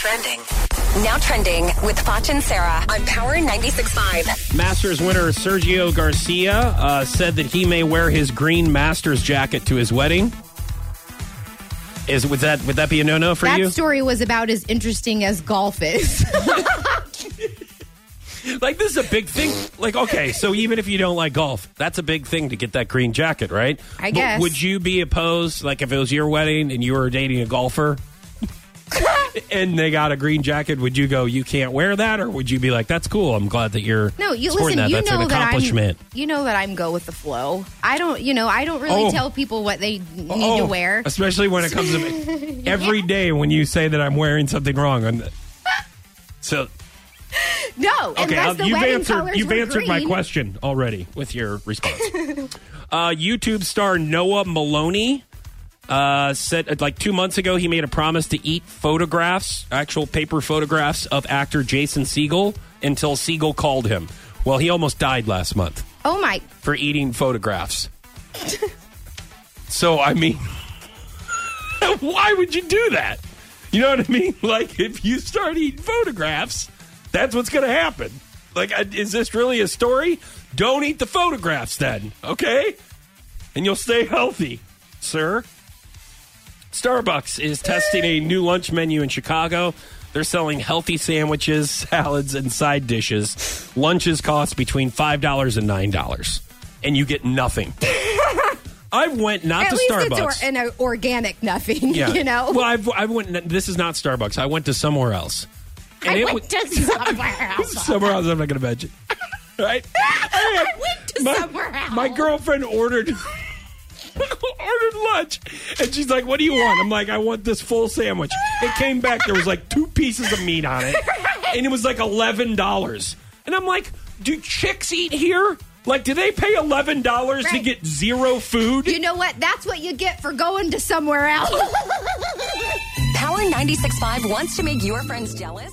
Trending. Now trending with Fotsch and Sarah on Power 96.5. Masters winner Sergio Garcia uh, said that he may wear his green Masters jacket to his wedding. Is would that would that be a no no for that you? That story was about as interesting as golf is. Like this is a big thing. Like okay, so even if you don't like golf, that's a big thing to get that green jacket, right? I But guess. would you be opposed, like if it was your wedding and you were dating a golfer? And they got a green jacket, would you go, you can't wear that? Or would you be like, that's cool. I'm glad that you're no, you listen. that. You That's know an that I'm. You know that I'm go with the flow. I don't. You know, I don't really Oh. tell people what they need Oh, to wear. Especially when it comes to me. Every day when you say that I'm wearing something wrong. So, No, okay, unless you've answered, you've were answered my question already with your response. uh, YouTube star Noah Maloney uh, said uh, like two months ago he made a promise to eat photographs, actual paper photographs of actor Jason Segel until Segel called him. Well, he almost died last month Oh my! for eating photographs. so, I mean, why would you do that? You know what I mean? Like, if you start eating photographs, that's what's going to happen. Like, uh, is this really a story? Don't eat the photographs then, okay? And you'll stay healthy, sir. Starbucks is testing a new lunch menu in Chicago. They're selling healthy sandwiches, salads, and side dishes. Lunches cost between $5 and $9, and you get nothing. I went not At to least Starbucks. it's or, an uh, organic nothing. yeah. You know. Well, I've, I went. This is not Starbucks. I went to somewhere else. And I it went was- to somewhere else. somewhere else. I'm not going to mention. right? I went to my, somewhere else. My girlfriend ordered ordered lunch, and she's like, "What do you want?" I'm like, "I want this full sandwich." It came back. There was like two pieces of meat on it, and it was like eleven dollars. And I'm like, "Do chicks eat here?" Like, do they pay eleven dollars to get zero food? You know what? That's what you get for going to somewhere else. Power 96.5 wants to make your friends jealous.